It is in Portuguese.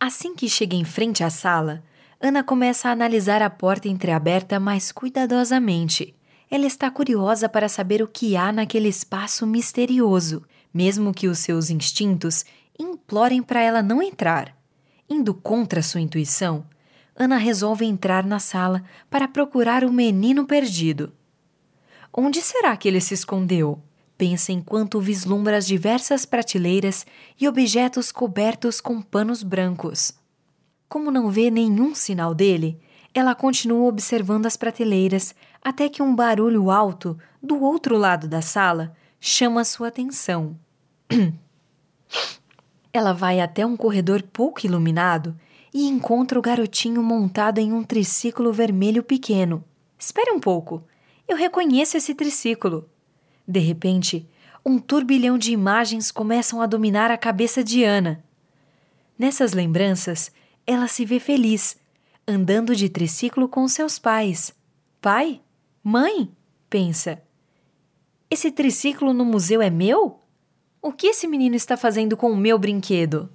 Assim que chega em frente à sala, Ana começa a analisar a porta entreaberta mais cuidadosamente. Ela está curiosa para saber o que há naquele espaço misterioso, mesmo que os seus instintos implorem para ela não entrar. Indo contra sua intuição, Ana resolve entrar na sala para procurar o menino perdido. Onde será que ele se escondeu? Pensa enquanto vislumbra as diversas prateleiras e objetos cobertos com panos brancos. Como não vê nenhum sinal dele, ela continua observando as prateleiras até que um barulho alto do outro lado da sala chama sua atenção. ela vai até um corredor pouco iluminado e encontra o garotinho montado em um triciclo vermelho pequeno. Espere um pouco, eu reconheço esse triciclo. De repente, um turbilhão de imagens começam a dominar a cabeça de Ana. Nessas lembranças, ela se vê feliz, andando de triciclo com seus pais. Pai? Mãe? pensa. Esse triciclo no museu é meu? O que esse menino está fazendo com o meu brinquedo?